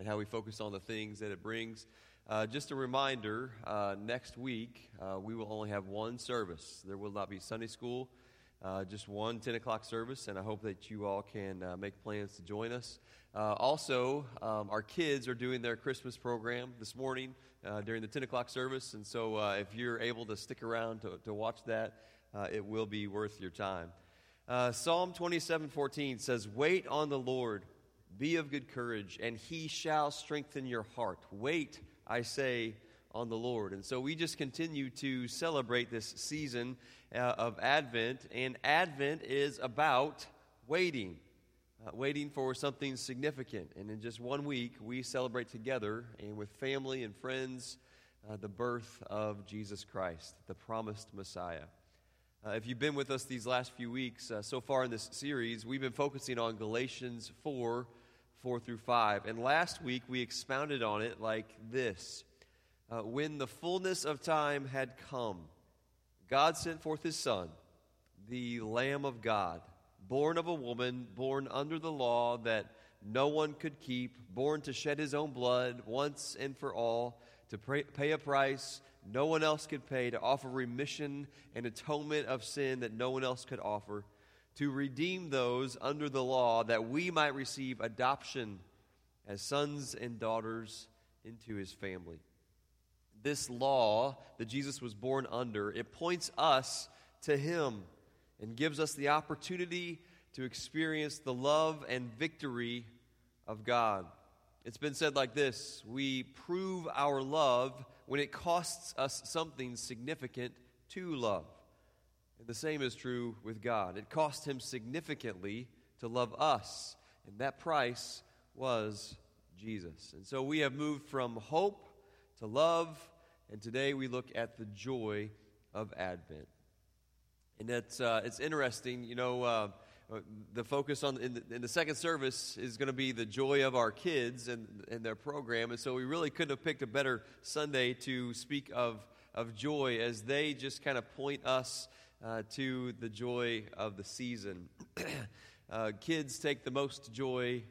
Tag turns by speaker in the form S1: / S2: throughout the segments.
S1: and how we focus on the things that it brings. Uh, just a reminder uh, next week, uh, we will only have one service. There will not be Sunday school, uh, just one 10 o'clock service, and I hope that you all can uh, make plans to join us. Uh, also, um, our kids are doing their Christmas program this morning during the 10 o'clock service, and so if you're able to stick around to, to watch that, it will be worth your time. Psalm 27 14 says, Wait on the Lord, be of good courage, and he shall strengthen your heart. Wait I say, on the Lord. And so we just continue to celebrate this season uh, of Advent, and Advent is about waiting, uh, waiting for something significant. And in just one week, we celebrate together and with family and friends uh, the birth of Jesus Christ, the promised Messiah. Uh, if you've been with us these last few weeks, uh, so far in this series, we've been focusing on Galatians 4 4 through 5. And last week we expounded on it like this uh, When the fullness of time had come, God sent forth his Son, the Lamb of God, born of a woman, born under the law that no one could keep, born to shed his own blood once and for all, to pay, pay a price no one else could pay, to offer remission and atonement of sin that no one else could offer to redeem those under the law that we might receive adoption as sons and daughters into his family. This law that Jesus was born under, it points us to him and gives us the opportunity to experience the love and victory of God. It's been said like this We prove our love when it costs us something significant to love. And the same is true with God. It cost him significantly to love us, and that price was Jesus. And so we have moved from hope to love, and today we look at the joy of Advent. And it's, uh, it's interesting, you know, uh, the focus on in the, in the second service is going to be the joy of our kids and, and their program. And so we really couldn't have picked a better Sunday to speak of, of joy as they just kind of point us uh, to the joy of the season. uh, kids take the most joy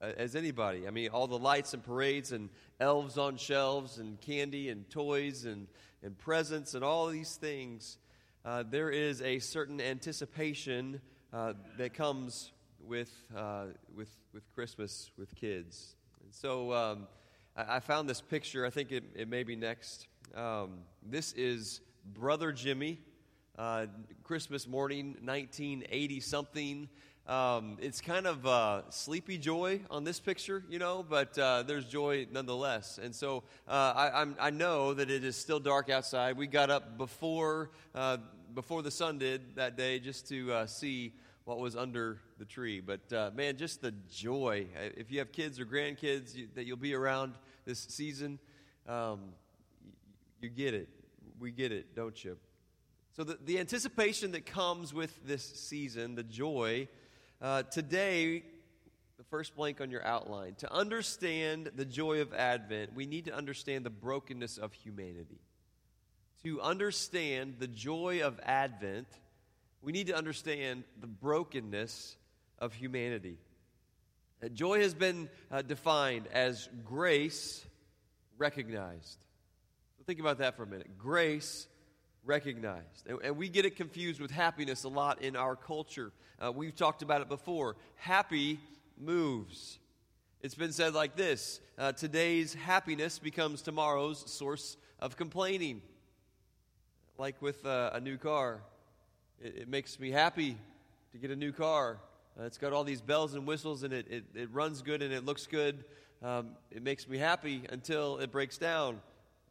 S1: uh, as anybody. I mean, all the lights and parades and elves on shelves and candy and toys and, and presents and all these things. Uh, there is a certain anticipation uh, that comes with, with, with Christmas with kids. And so um, I, I, found this picture. I think it, it may be next. Um, this is Brother Jimmy uh, Christmas morning, 1980 something. Um, it's kind of uh, sleepy joy on this picture, you know, but uh, there's joy nonetheless. And so uh, I, I, know that it is still dark outside. We got up before, uh, before the sun did that day just to see what was under the tree. But uh, man, just the joy. If you have kids or grandkids you, that you'll be around this season, um, you get it. We get it, don't you? So, the, the anticipation that comes with this season, the joy, uh, today, the first blank on your outline. To understand the joy of Advent, we need to understand the brokenness of humanity. To understand the joy of Advent, we need to understand the brokenness of humanity. Uh, joy has been uh, defined as grace recognized. So think about that for a minute. Grace recognized. And, and, we get it confused with happiness a lot in our culture. Uh, we've talked about it before. Happy moves. It's been said like this uh, today's happiness becomes tomorrow's source of complaining. Like with uh, a new car, it, it, makes me happy to get a new car. Uh, it's got all these bells and whistles and it, it, it runs good and it looks good. Um, it makes me happy until it breaks down.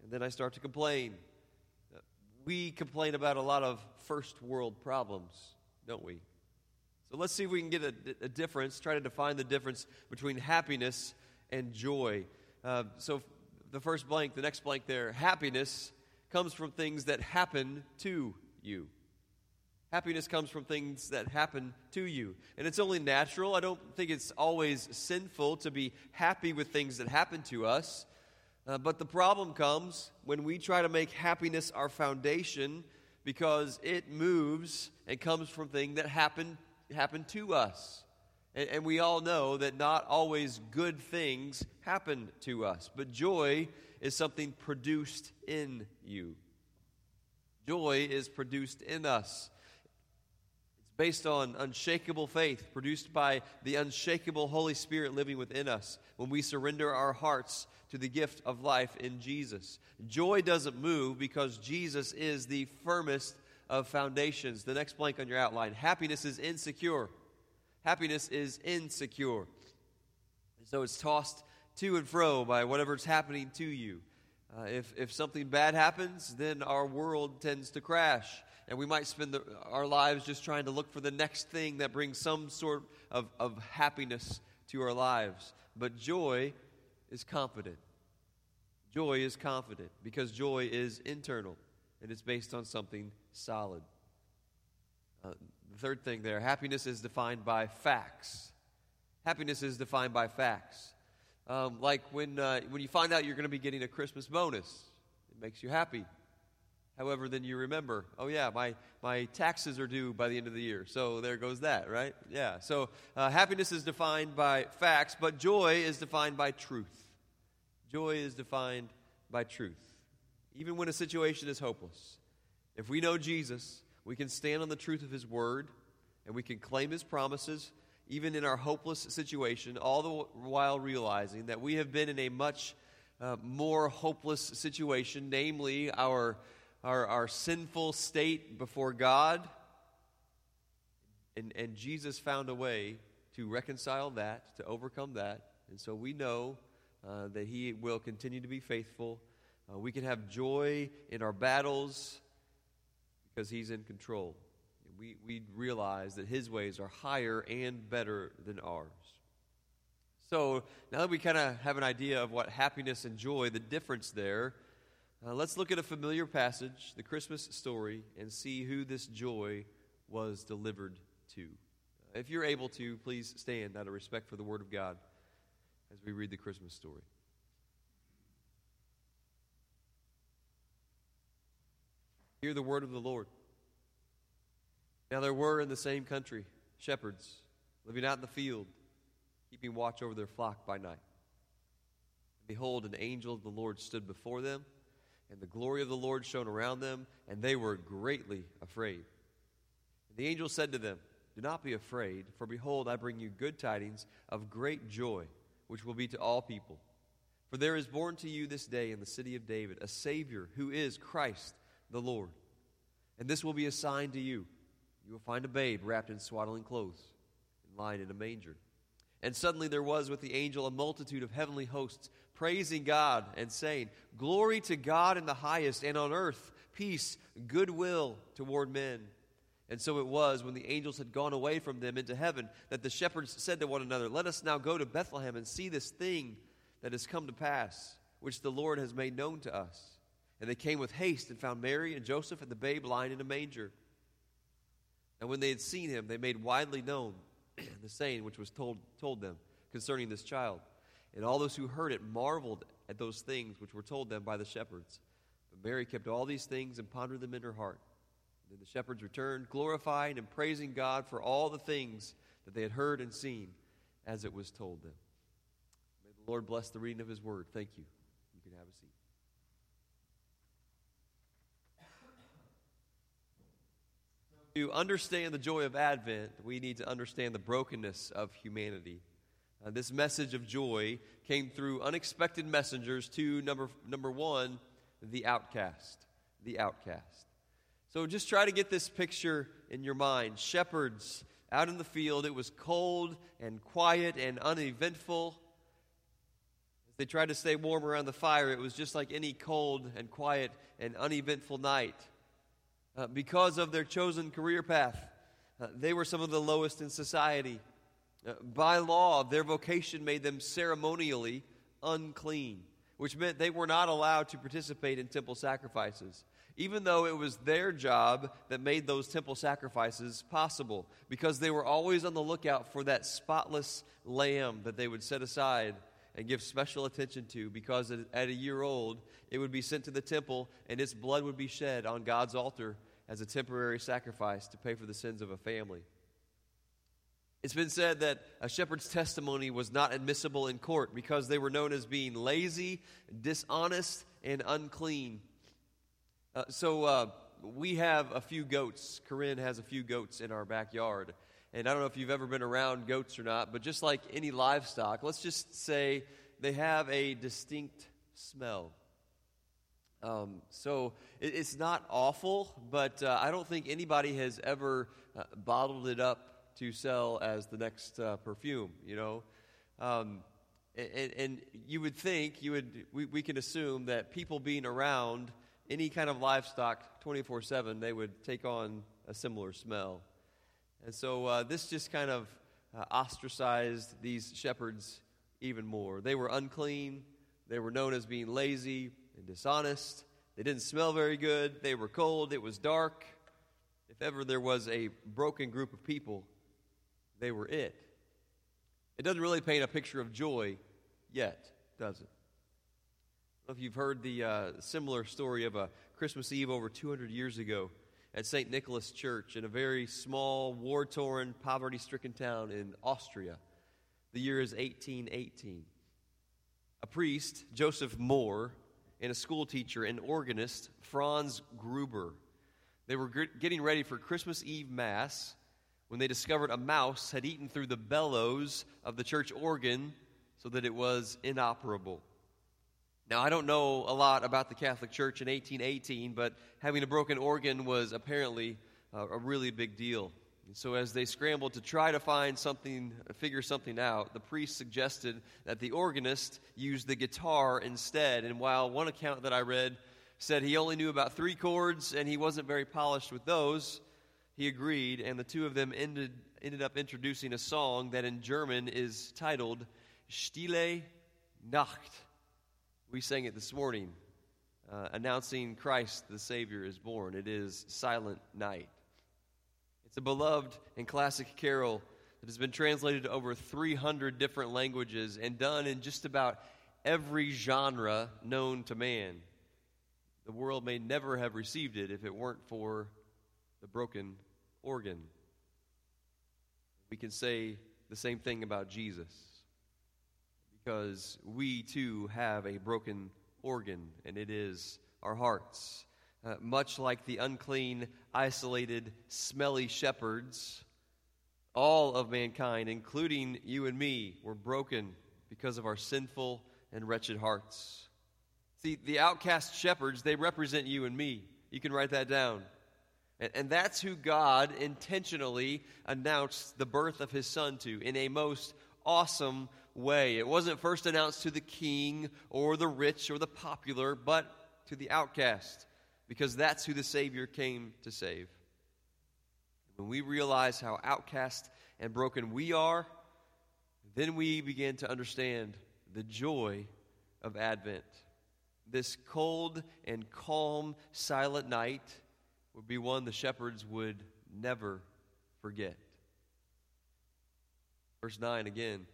S1: And then I start to complain we complain about a lot of first world problems, don't we? So let's see if we can get a, a difference, try to define the difference between happiness and joy. Uh, so the first blank, the next blank there, happiness comes from things that happen to you. Happiness comes from things that happen to you. And it's only natural. I don't think it's always sinful to be happy with things that happen to us. Uh, but the problem comes when we try to make happiness our foundation because it moves and comes from things that happen, happen to us. And, and we all know that not always good things happen to us, but joy is something produced in you. Joy is produced in us. It's based on unshakable faith, produced by the unshakable Holy Spirit living within us when we surrender our hearts to the gift of life in Jesus. Joy doesn't move because Jesus is the firmest of foundations. The next blank on your outline happiness is insecure. Happiness is insecure. So it's tossed to and fro by whatever's happening to you. Uh, if, if something bad happens, then our world tends to crash. And we might spend the, our lives just trying to look for the next thing that brings some sort of, of happiness to our lives. But joy is confident. Joy is confident because joy is internal and it's based on something solid. Uh, the third thing there happiness is defined by facts. Happiness is defined by facts. Um, like when, uh, when you find out you're going to be getting a Christmas bonus, it makes you happy. However, then you remember, oh, yeah, my, my taxes are due by the end of the year. So there goes that, right? Yeah. So uh, happiness is defined by facts, but joy is defined by truth. Joy is defined by truth. Even when a situation is hopeless, if we know Jesus, we can stand on the truth of His Word and we can claim His promises, even in our hopeless situation, all the while realizing that we have been in a much uh, more hopeless situation, namely our, our, our sinful state before God. And, and Jesus found a way to reconcile that, to overcome that. And so we know uh, that He will continue to be faithful. Uh, we can have joy in our battles because He's in control. We, we realize that His ways are higher and better than ours. So now that we kind of have an idea of what happiness and joy, the difference there, uh, let's look at a familiar passage, the Christmas story, and see who this joy was delivered to. If you're able to, please stand out of respect for the Word of God as we read the Christmas story. Hear the word of the Lord. Now there were in the same country shepherds living out in the field, keeping watch over their flock by night. And behold, an angel of the Lord stood before them, and the glory of the Lord shone around them, and they were greatly afraid. And the angel said to them, Do not be afraid, for behold, I bring you good tidings of great joy, which will be to all people. For there is born to you this day in the city of David a Savior who is Christ the Lord. And this will be a sign to you. You will find a babe wrapped in swaddling clothes and lying in a manger. And suddenly there was with the angel a multitude of heavenly hosts praising God and saying, Glory to God in the highest, and on earth peace, goodwill toward men. And so it was when the angels had gone away from them into heaven that the shepherds said to one another, Let us now go to Bethlehem and see this thing that has come to pass, which the Lord has made known to us. And they came with haste and found Mary and Joseph and the babe lying in a manger. And when they had seen him, they made widely known the saying which was told, told them concerning this child. And all those who heard it marveled at those things which were told them by the shepherds. But Mary kept all these things and pondered them in her heart. Then the shepherds returned, glorifying and praising God for all the things that they had heard and seen as it was told them. May the Lord bless the reading of his word. Thank you. You can have a seat. To understand the joy of Advent, we need to understand the brokenness of humanity. Uh, this message of joy came through unexpected messengers to number, number one, the outcast. The outcast. So just try to get this picture in your mind. Shepherds out in the field, it was cold and quiet and uneventful. As they tried to stay warm around the fire, it was just like any cold and quiet and uneventful night. Uh, because of their chosen career path. Uh, they were some of the lowest in society. Uh, by law, their vocation made them ceremonially unclean, which meant they were not allowed to participate in temple sacrifices, even though it was their job that made those temple sacrifices possible, because they were always on the lookout for that spotless lamb that they would set aside and give special attention to because at a year old, it would be sent to the temple and its blood would be shed on God's altar as a temporary sacrifice to pay for the sins of a family. It's been said that a shepherd's testimony was not admissible in court because they were known as being lazy, dishonest, and unclean. Uh, so uh, we have a few goats. Corinne has a few goats in our backyard. And I don't know if you've ever been around goats or not, but just like any livestock, let's just say they have a distinct smell. Um, so it, it's not awful, but uh, I don't think anybody has ever uh, bottled it up to sell as the next uh, perfume, you know. Um, and, and, you would think, you would, we, we can assume that people being around any kind of livestock 24 7, they would take on a similar smell. And so uh, this just kind of uh, ostracized these shepherds even more. They were unclean, they were known as being lazy and dishonest. They didn't smell very good, they were cold, it was dark. If ever there was a broken group of people, they were it. It doesn't really paint a picture of joy yet, does it? If you've heard the uh, similar story of a Christmas Eve over 200 years ago at St. Nicholas Church in a very small, war torn, poverty stricken town in Austria. The year is 1818. A priest, Joseph Mohr, and a school teacher and organist, Franz Gruber, they were getting ready for Christmas Eve Mass when they discovered a mouse had eaten through the bellows of the church organ so that it was inoperable. Now, I don't know a lot about the Catholic Church in 1818, but having a broken organ was apparently uh, a really big deal. And so, as they scrambled to try to find something, figure something out, the priest suggested that the organist use the guitar instead. And while one account that I read said he only knew about three chords and he wasn't very polished with those, he agreed, and the two of them ended, ended up introducing a song that in German is titled Stille Nacht. We sang it this morning, uh, announcing Christ the Savior is born. It is Silent Night. It's a beloved and classic carol that has been translated to over 300 different languages and done in just about every genre known to man. The world may never have received it if it weren't for the broken organ. We can say the same thing about Jesus because we too have a broken organ, and it is our hearts. Uh, much like the unclean, isolated, smelly shepherds, all of mankind, including you and me, were broken because of our sinful and wretched hearts. See, the outcast shepherds, they represent you and me. You can write that down. And, and that's who God intentionally announced the birth of his son to in a most awesome way. It wasn't first announced to the king or the rich or the popular, but to the outcast, because that's who the Savior came to save. When we realize how outcast and broken we are, then we begin to understand the joy of Advent. This cold and calm, silent night would be one the shepherds would never forget. Verse 9 again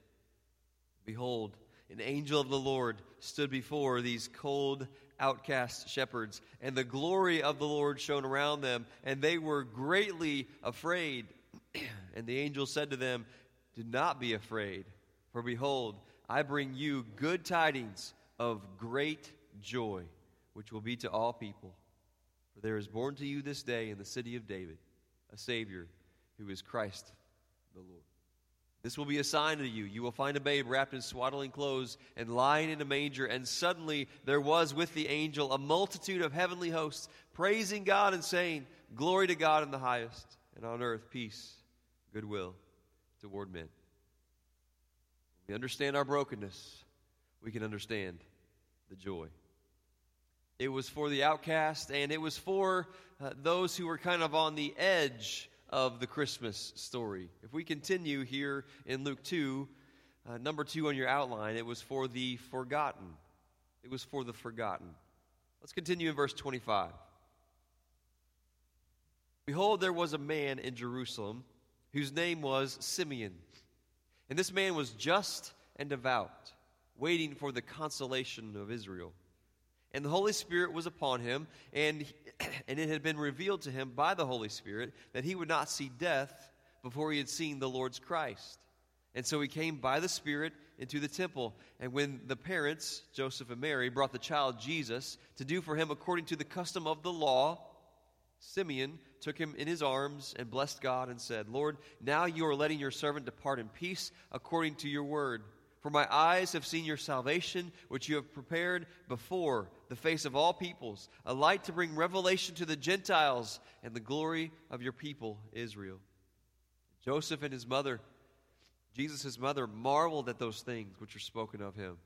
S1: Behold, an angel of the Lord stood before these cold, outcast shepherds, and the glory of the Lord shone around them, and they were greatly afraid. and the angel said to them, Do not be afraid, for behold, I bring you good tidings of great joy, which will be to all people. For there is born to you this day in the city of David a Savior who is Christ the Lord. This will be a sign to you. You will find a babe wrapped in swaddling clothes and lying in a manger. And suddenly there was with the angel a multitude of heavenly hosts praising God and saying, Glory to God in the highest, and on earth peace, goodwill toward men. We understand our brokenness, we can understand the joy. It was for the outcast, and it was for uh, those who were kind of on the edge of the Christmas story. If we continue here in Luke 2, uh, number two on your outline, it was for the forgotten. It was for the forgotten. Let's continue in verse 25. Behold, there was a man in Jerusalem whose name was Simeon. And this man was just and devout, waiting for the consolation of Israel. And the Holy Spirit was upon him, and, and it had been revealed to him by the Holy Spirit that he would not see death before he had seen the Lord's Christ. And so he came by the Spirit into the temple. And when the parents, Joseph and Mary, brought the child Jesus to do for him according to the custom of the law, Simeon took him in his arms and blessed God and said, Lord, now you are letting your servant depart in peace according to your word. For my eyes have seen your salvation, which you have prepared before the face of all peoples, a light to bring revelation to the Gentiles and the glory of your people, Israel. Joseph and his mother, Jesus' mother, marveled at those things which are spoken of him.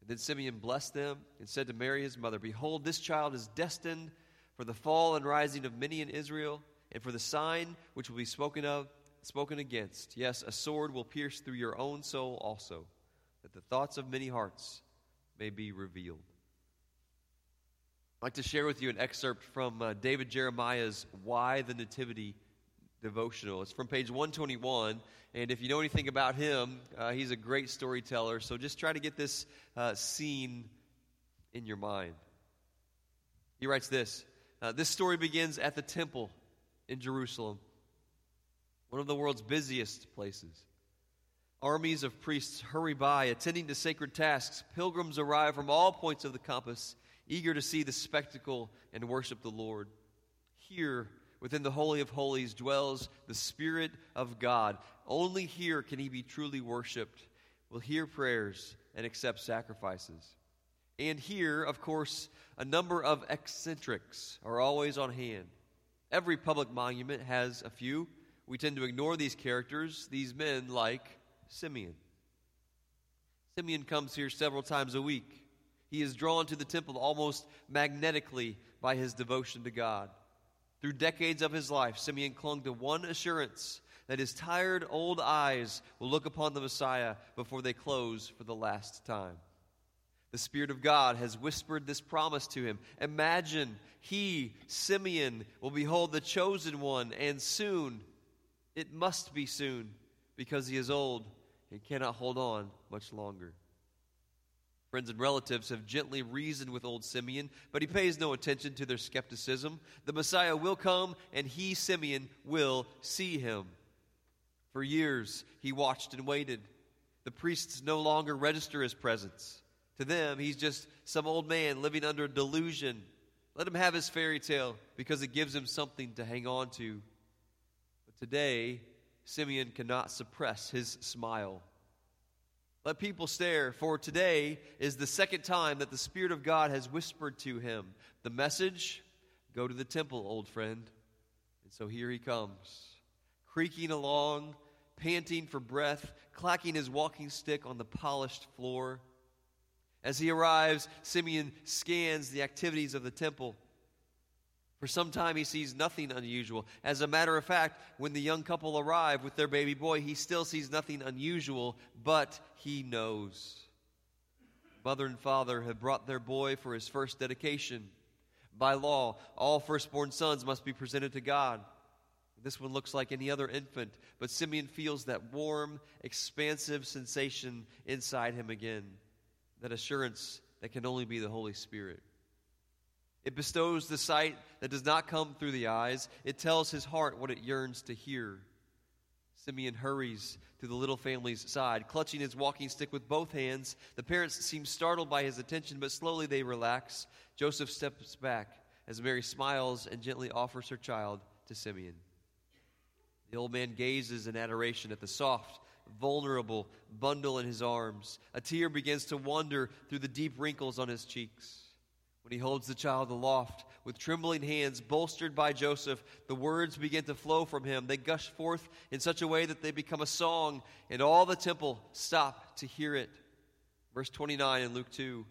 S1: And then Simeon blessed them and said to Mary, his mother, Behold, this child is destined for the fall and rising of many in Israel, and for the sign which will be spoken of, spoken against. Yes, a sword will pierce through your own soul also that the thoughts of many hearts may be revealed. I'd like to share with you an excerpt from uh, David Jeremiah's Why the Nativity devotional. It's from page 121, and if you know anything about him, uh, he's a great storyteller, so just try to get this uh, scene in your mind. He writes this uh, This story begins at the temple in Jerusalem, one of the world's busiest places. Armies of priests hurry by, attending to sacred tasks. Pilgrims arrive from all points of the compass, eager to see the spectacle and worship the Lord. Here, within the Holy of Holies, dwells the Spirit of God. Only here can he be truly worshiped, will hear prayers, and accept sacrifices. And here, of course, a number of eccentrics are always on hand. Every public monument has a few. We tend to ignore these characters, these men like Simeon. Simeon comes here several times a week. He is drawn to the temple almost magnetically by his devotion to God. Through decades of his life, Simeon clung to one assurance that his tired old eyes will look upon the Messiah before they close for the last time. The Spirit of God has whispered this promise to him. Imagine he, Simeon, will behold the chosen one, and soon, it must be soon, because he is old, and cannot hold on much longer. Friends and relatives have gently reasoned with old Simeon, but he pays no attention to their skepticism. The Messiah will come, and he, Simeon, will see him. For years, he watched and waited. The priests no longer register his presence. To them, he's just some old man living under a delusion. Let him have his fairy tale because it gives him something to hang on to. But today, Simeon cannot suppress his smile. Let people stare, for today is the second time that the Spirit of God has whispered to him the message go to the temple, old friend. And so here he comes, creaking along, panting for breath, clacking his walking stick on the polished floor. As he arrives, Simeon scans the activities of the temple. For some time, he sees nothing unusual. As a matter of fact, when the young couple arrive with their baby boy, he still sees nothing unusual, but he knows. Mother and father have brought their boy for his first dedication. By law, all firstborn sons must be presented to God. This one looks like any other infant, but Simeon feels that warm, expansive sensation inside him again, that assurance that can only be the Holy Spirit. It bestows the sight that does not come through the eyes. It tells his heart what it yearns to hear. Simeon hurries to the little family's side, clutching his walking stick with both hands. The parents seem startled by his attention, but slowly they relax. Joseph steps back as Mary smiles and gently offers her child to Simeon. The old man gazes in adoration at the soft, vulnerable bundle in his arms. A tear begins to wander through the deep wrinkles on his cheeks. When he holds the child aloft with trembling hands, bolstered by Joseph, the words begin to flow from him. They gush forth in such a way that they become a song, and all the temple stop to hear it. Verse 29 in Luke 2.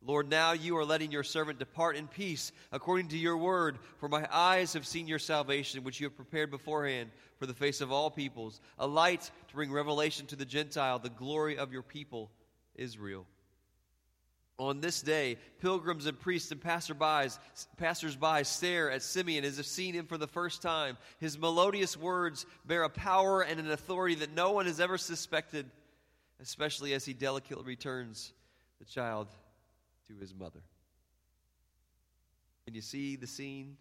S1: Lord, now you are letting your servant depart in peace according to your word, for my eyes have seen your salvation, which you have prepared beforehand for the face of all peoples, a light to bring revelation to the Gentile, the glory of your people, Israel. On this day, pilgrims and priests and passerbys, passersby stare at Simeon as if seeing him for the first time. His melodious words bear a power and an authority that no one has ever suspected, especially as he delicately returns the child to his mother. Can you see the scene?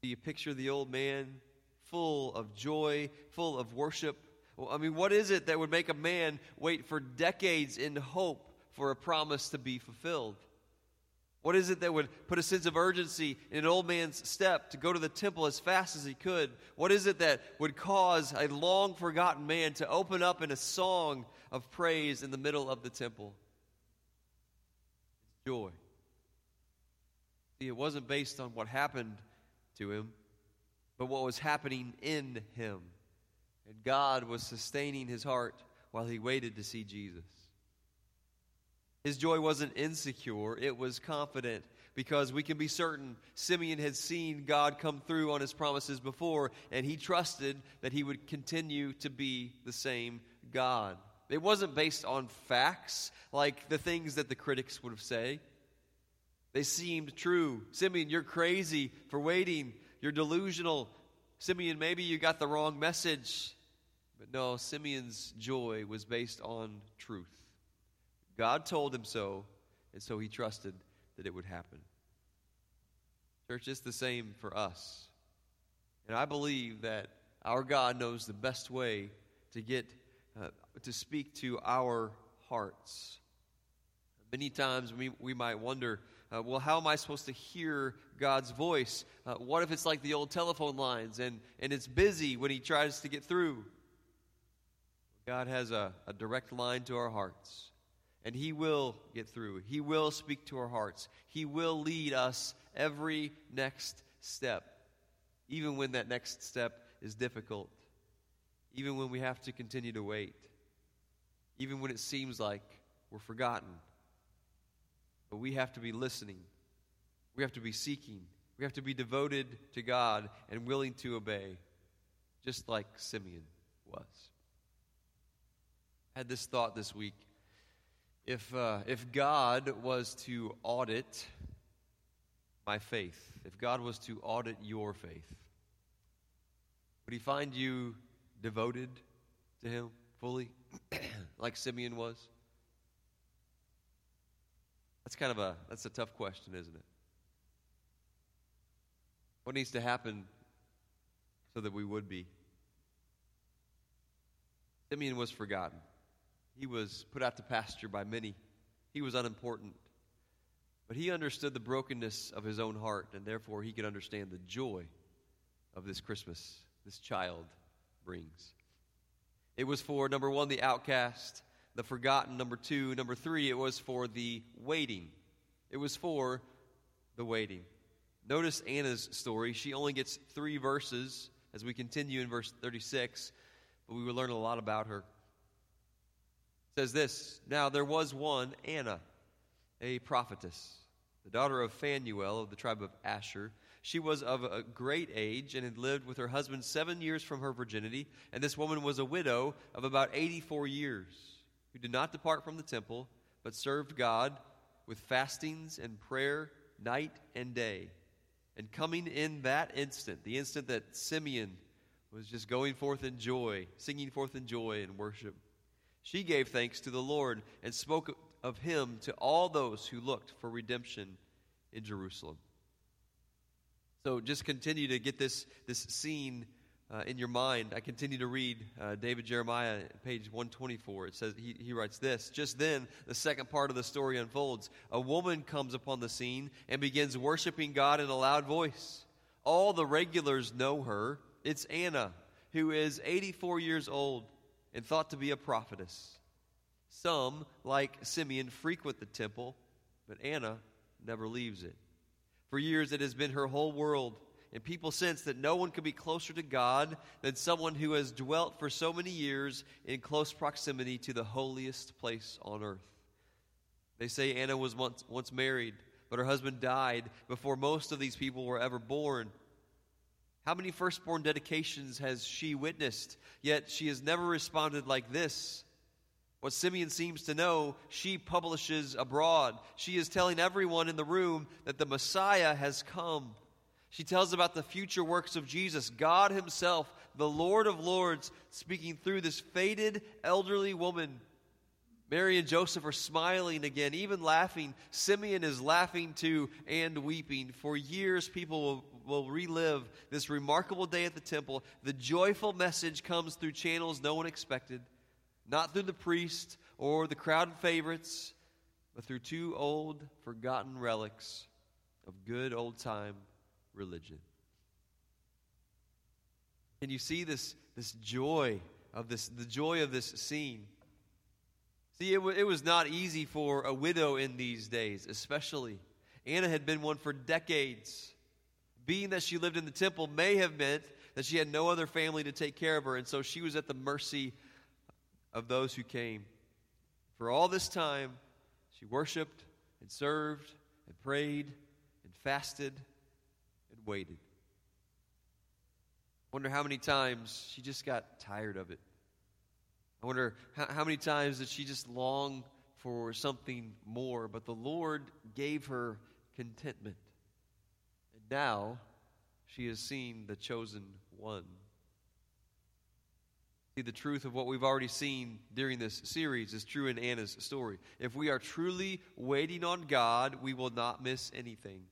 S1: Do you picture the old man full of joy, full of worship. I mean, what is it that would make a man wait for decades in hope for a promise to be fulfilled? What is it that would put a sense of urgency in an old man's step to go to the temple as fast as he could? What is it that would cause a long forgotten man to open up in a song of praise in the middle of the temple? It's joy. See, it wasn't based on what happened to him, but what was happening in him. And God was sustaining his heart while he waited to see Jesus. His joy wasn't insecure, it was confident because we can be certain Simeon had seen God come through on his promises before, and he trusted that he would continue to be the same God. It wasn't based on facts like the things that the critics would have say. They seemed true. Simeon, you're crazy for waiting. You're delusional. Simeon, maybe you got the wrong message. But no, Simeon's joy was based on truth. God told him so, and so he trusted that it would happen. Church, it's the same for us. And I believe that our God knows the best way to get uh, to speak to our hearts. Many times we, we might wonder, uh, well, how am I supposed to hear God's voice? Uh, what if it's like the old telephone lines and, and it's busy when He tries to get through? God has a, a direct line to our hearts. And He will get through. He will speak to our hearts. He will lead us every next step, even when that next step is difficult, even when we have to continue to wait, even when it seems like we're forgotten. But we have to be listening, we have to be seeking, we have to be devoted to God and willing to obey, just like Simeon was. Had this thought this week if, uh, if God was to audit my faith, if God was to audit your faith, would he find you devoted to him fully, like Simeon was? That's kind of a that's a tough question, isn't it? What needs to happen so that we would be? Simeon was forgotten. He was put out to pasture by many. He was unimportant. But he understood the brokenness of his own heart, and therefore he could understand the joy of this Christmas this child brings. It was for, number one, the outcast, the forgotten, number two. Number three, it was for the waiting. It was for the waiting. Notice Anna's story. She only gets three verses as we continue in verse 36, but we will learn a lot about her says this Now there was one, Anna, a prophetess, the daughter of Phanuel of the tribe of Asher. She was of a great age and had lived with her husband seven years from her virginity. And this woman was a widow of about 84 years, who did not depart from the temple, but served God with fastings and prayer night and day. And coming in that instant, the instant that Simeon was just going forth in joy, singing forth in joy and worship, she gave thanks to the Lord and spoke of him to all those who looked for redemption in Jerusalem. So just continue to get this, this scene uh, in your mind. I continue to read uh, David Jeremiah, page 124. It says, he, he writes this Just then, the second part of the story unfolds. A woman comes upon the scene and begins worshiping God in a loud voice. All the regulars know her. It's Anna, who is 84 years old and thought to be a prophetess. Some, like Simeon, frequent the temple, but Anna never leaves it. For years, it has been her whole world, and people sense that no one can be closer to God than someone who has dwelt for so many years in close proximity to the holiest place on earth. They say Anna was once, once married, but her husband died before most of these people were ever born. How many firstborn dedications has she witnessed? Yet she has never responded like this. What Simeon seems to know, she publishes abroad. She is telling everyone in the room that the Messiah has come. She tells about the future works of Jesus, God Himself, the Lord of Lords, speaking through this faded elderly woman. Mary and Joseph are smiling again, even laughing. Simeon is laughing too and weeping. For years, people we'll relive this remarkable day at the temple. The joyful message comes through channels no one expected, not through the priest or the crowd favorites, but through two old, forgotten relics of good old time religion. And you see this, this joy of this, the joy of this scene? See, it, w- it was not easy for a widow in these days, especially. Anna had been one for decades. Being that she lived in the temple may have meant that she had no other family to take care of her, and so she was at the mercy of those who came. For all this time, she worshiped and served and prayed and fasted and waited. I Wonder how many times she just got tired of it. I wonder how, how many times did she just long for something more, but the Lord gave her contentment. Now she has seen the chosen one. See, the truth of what we've already seen during this series is true in Anna's story. If we are truly waiting on God, we will not miss anything.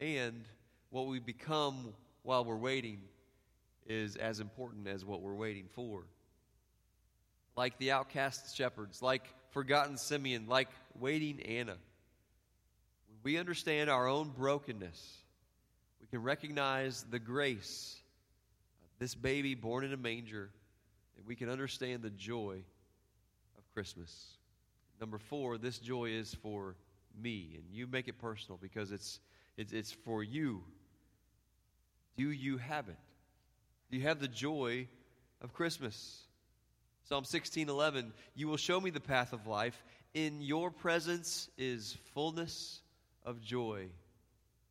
S1: And what we become while we're waiting is as important as what we're waiting for. Like the outcast shepherds, like forgotten Simeon, like waiting Anna. We understand our own brokenness, can recognize the grace of this baby born in a manger, and we can understand the joy of Christmas. Number four, this joy is for me, and you make it personal because it's, it's, it's for you. Do you have it? Do you have the joy of Christmas? Psalm 16:11 You will show me the path of life in your presence is fullness of joy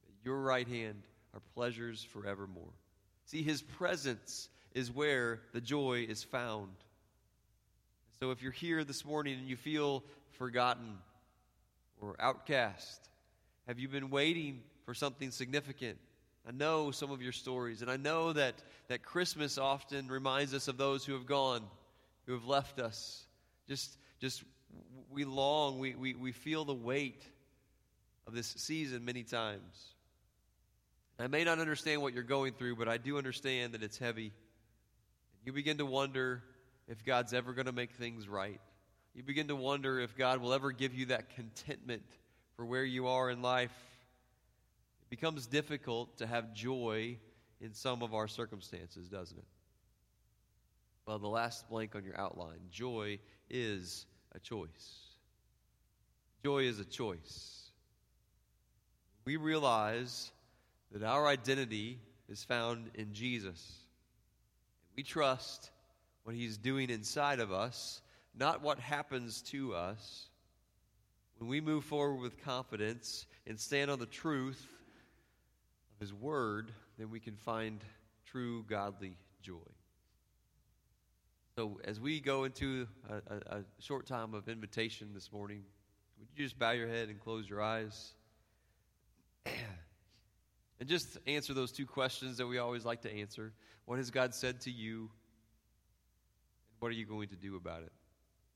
S1: at your right hand are pleasures forevermore See his presence is where the joy is found So if you're here this morning and you feel forgotten or outcast have you been waiting for something significant I know some of your stories, and I know that, that Christmas often reminds us of those who have gone, who have left us. Just, just we long, we, we, we feel the weight of this season many times. I may not understand what you're going through, but I do understand that it's heavy. You begin to wonder if God's ever going to make things right. You begin to wonder if God will ever give you that contentment for where you are in life It becomes difficult to have joy in some of our circumstances, doesn't it? Well, the last blank on your outline joy is a choice. Joy is a choice. We realize that our identity is found in Jesus. We trust what He's doing inside of us, not what happens to us. When we move forward with confidence and stand on the truth of his Word, then we can find true godly joy. So, as we go into a, a, a, short time of invitation this morning, would you just bow your head and close your eyes? and just answer those two questions that we always like to answer. What has God said to you? And what are you going to do about it?